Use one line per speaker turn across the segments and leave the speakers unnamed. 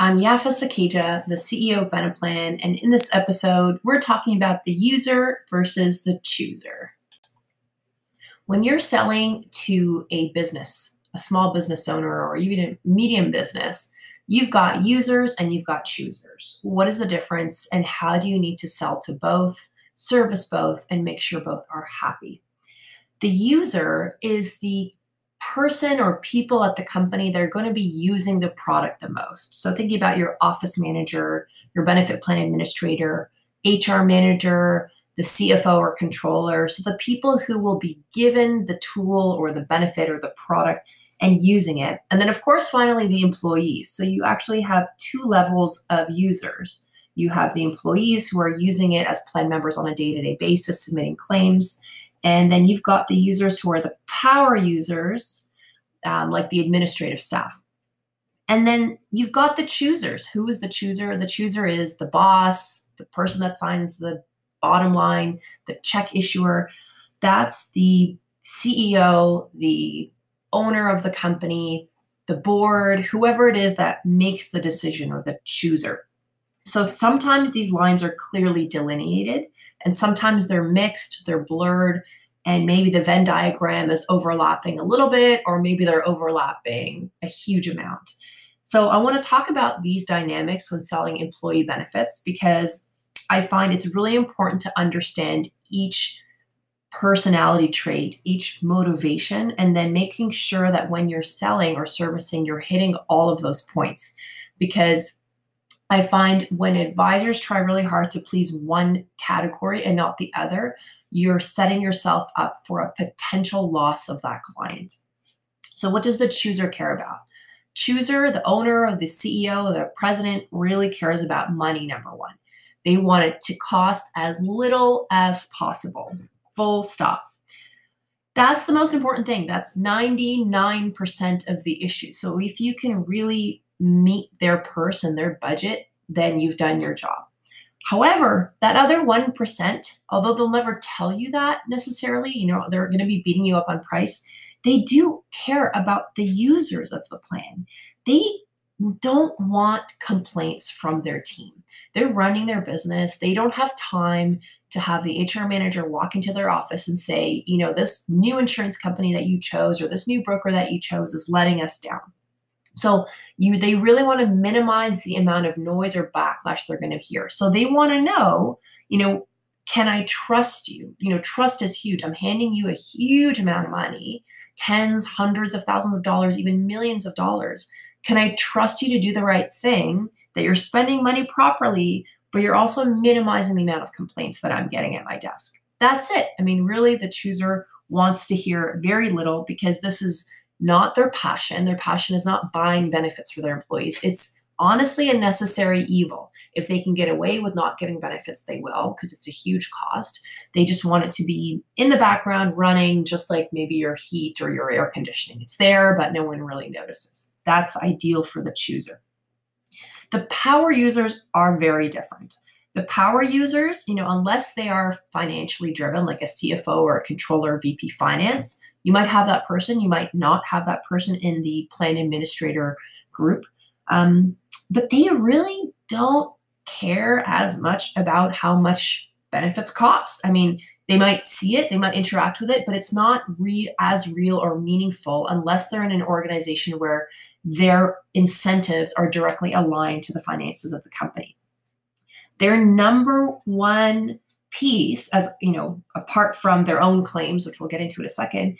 I'm Yafa Sakkejha, the CEO of Beneplan, and in this episode, we're talking about the user versus the chooser. When you're selling to a business, a small business owner, or even a medium business, you've got users and you've got choosers. What is the difference, and how do you need to sell to both, service both, and make sure both are happy? The user is the person or people at the company that are going to be using the product the most. So thinking about your office manager, your benefit plan administrator, HR manager, the CFO or controller. So the people who will be given the tool or the benefit or the product and using it. And then of course finally the employees. So you actually have two levels of users. You have the employees who are using it as plan members on a day-to-day basis submitting claims and then you've got the users who are the power users, um, like the administrative staff. And then you've got the choosers. Who is the chooser? The chooser is the boss, the person that signs the bottom line, the check issuer. That's the CEO, the owner of the company, the board, whoever it is that makes the decision or the chooser. So sometimes these lines are clearly delineated and sometimes they're mixed, they're blurred, and maybe the Venn diagram is overlapping a little bit, or maybe they're overlapping a huge amount. So I want to talk about these dynamics when selling employee benefits because I find it's really important to understand each personality trait, each motivation, and then making sure that when you're selling or servicing, you're hitting all of those points. Because I find when advisors try really hard to please one category and not the other, you're setting yourself up for a potential loss of that client. So, what does the chooser care about? Chooser, the owner, the CEO, the president really cares about money, number one. They want it to cost as little as possible, full stop. That's the most important thing. That's 99% of the issue. So, if you can really meet their purse and their budget, then you've done your job. However, that other 1%, although they'll never tell you that necessarily, you know, they're going to be beating you up on price, they do care about the users of the plan. They don't want complaints from their team. They're running their business. They don't have time to have the HR manager walk into their office and say, you know, this new insurance company that you chose or this new broker that you chose is letting us down. So you they really want to minimize the amount of noise or backlash they're going to hear. So they want to know, you know, can I trust you? You know, trust is huge. I'm handing you a huge amount of money, tens, hundreds of thousands of dollars, even millions of dollars. Can I trust you to do the right thing, that you're spending money properly, but you're also minimizing the amount of complaints that I'm getting at my desk? That's it. I mean, really, the chooser wants to hear very little because this is not their passion. Their passion is not buying benefits for their employees. It's honestly a necessary evil. If they can get away with not giving benefits, they will because it's a huge cost. They just want it to be in the background running, just like maybe your heat or your air conditioning. It's there, but no one really notices. That's ideal for the chooser. The power users are very different. The power users, you know, unless they are financially driven, like a CFO or a controller, VP finance, you might have that person, you might not have that person in the plan administrator group. Um, but they really don't care as much about how much benefits cost. I mean, they might see it, they might interact with it, but it's not re- as real or meaningful unless they're in an organization where their incentives are directly aligned to the finances of the company. Their number one piece as you know apart from their own claims which we'll get into in a second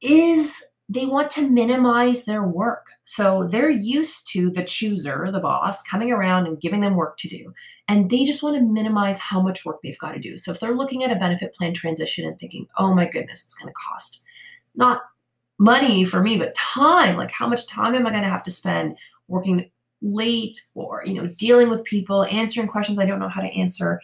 is they want to minimize their work. So they're used to the chooser the boss coming around and giving them work to do and they just want to minimize how much work they've got to do. So if they're looking at a benefit plan transition and thinking oh my goodness it's going to cost not money for me but time like how much time am i going to have to spend working late or you know dealing with people answering questions i don't know how to answer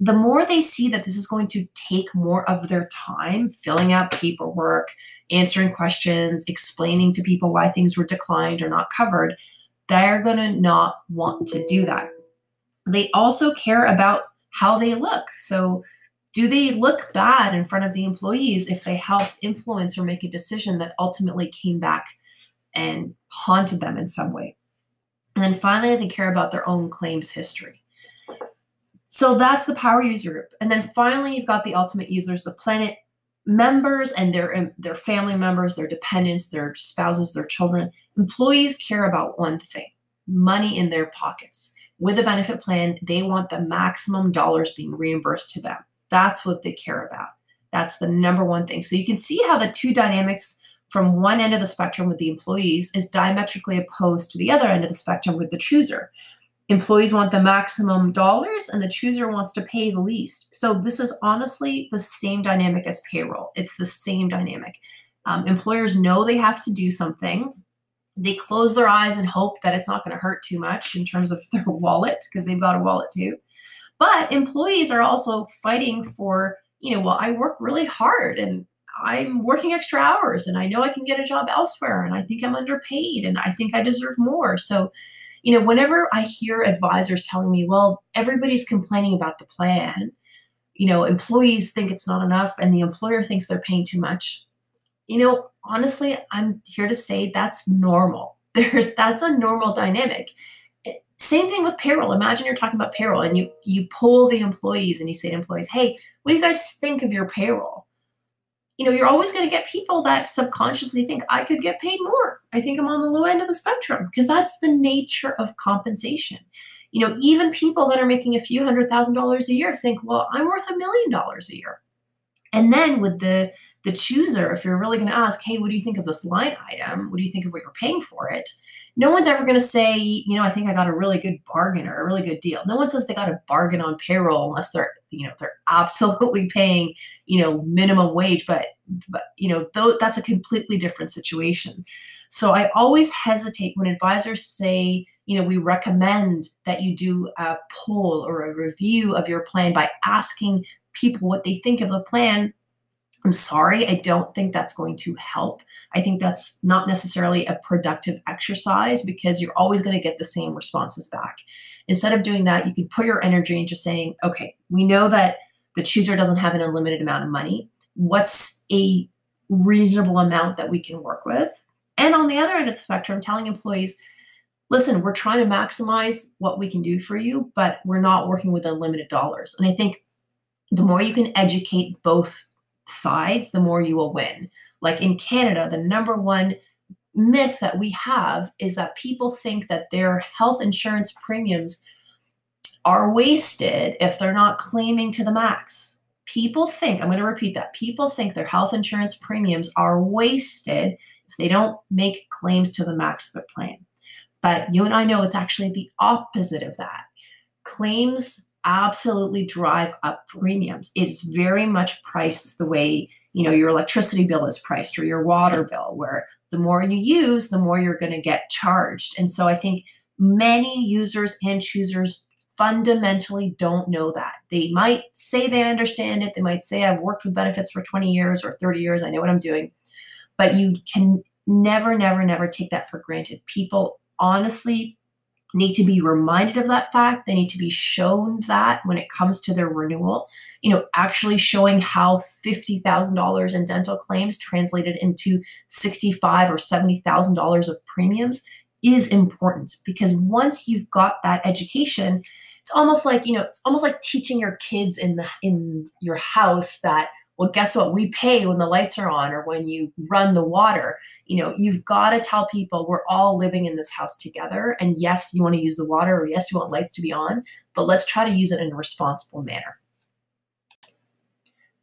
the more they see that this is going to take more of their time filling out paperwork, answering questions, explaining to people why things were declined or not covered, they're going to not want to do that. They also care about how they look. So, do they look bad in front of the employees if they helped influence or make a decision that ultimately came back and haunted them in some way? And then finally, they care about their own claims history. So that's the power user group. And then finally, you've got the ultimate users, the planet members and their their family members, their dependents, their spouses, their children. Employees care about one thing: money in their pockets. With a benefit plan, they want the maximum dollars being reimbursed to them. That's what they care about. That's the number one thing. So you can see how the two dynamics from one end of the spectrum with the employees is diametrically opposed to the other end of the spectrum with the chooser. Employees want the maximum dollars and the chooser wants to pay the least. So this is honestly the same dynamic as payroll. It's the same dynamic. Um, employers know they have to do something. They close their eyes and hope that it's not going to hurt too much in terms of their wallet because they've got a wallet too. But employees are also fighting for, you know, well, I work really hard and I'm working extra hours and I know I can get a job elsewhere and I think I'm underpaid and I think I deserve more. So, you know, whenever I hear advisors telling me, well, everybody's complaining about the plan, you know, employees think it's not enough and the employer thinks they're paying too much. You know, honestly, I'm here to say that's normal. There's that's a normal dynamic. Eh, same thing with payroll. Imagine you're talking about payroll and you you pull the employees and you say to employees, "Hey, what do you guys think of your payroll?" You know, you're always going to get people that subconsciously think, "I could get paid more. I think I'm on the low end of the spectrum," because that's the nature of compensation. You know, even people that are making a few hundred thousand dollars a year think, "Well, I'm worth a million dollars a year." And then with the the chooser, if you're really going to ask, "Hey, what do you think of this line item? What do you think of what you're paying for it?" no one's ever going to say, you know, I think I got a really good bargain or a really good deal. No one says they got a bargain on payroll unless they're, you know, they're absolutely paying, you know, minimum wage. But, but you know, that's a completely different situation. So I always hesitate when advisors say, you know, we recommend that you do a poll or a review of your plan by asking people what they think of the plan I'm sorry, I don't think that's going to help. I think that's not necessarily a productive exercise because you're always going to get the same responses back. Instead of doing that, you can put your energy into saying, okay, we know that the chooser doesn't have an unlimited amount of money. What's a reasonable amount that we can work with? And on the other end of the spectrum, telling employees, listen, we're trying to maximize what we can do for you, but we're not working with unlimited dollars. And I think the more you can educate both sides, the more you will win. Like in Canada, the number one myth that we have is that people think that their health insurance premiums are wasted if they're not claiming to the max. People think, I'm going to repeat that, people think their health insurance premiums are wasted if they don't make claims to the max of their plan. But you and I know it's actually the opposite of that. Claims absolutely drive up premiums. It's very much priced the way you know your electricity bill is priced or your water bill, where the more you use, the more you're going to get charged. And so I think many users and choosers fundamentally don't know that. They might say they understand it. They might say I've worked with benefits for 20 years or 30 years. I know what I'm doing. But you can never, never, never take that for granted. People honestly need to be reminded of that fact. They need to be shown that when it comes to their renewal, you know, actually showing how $50,000 in dental claims translated into 65 or $70,000 of premiums is important because once you've got that education, it's almost like, you know, it's almost like teaching your kids in the in your house that well, guess what? We pay when the lights are on or when you run the water. You know, you've got to tell people we're all living in this house together. And yes, you want to use the water or yes, you want lights to be on, but let's try to use it in a responsible manner.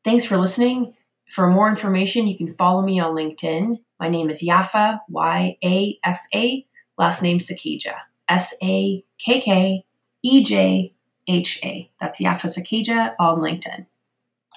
Thanks for listening. For more information, you can follow me on LinkedIn. My name is Yafa, Y A F A, last name Sakkejha, S A K K E J H A. That's Yafa Sakkejha on LinkedIn.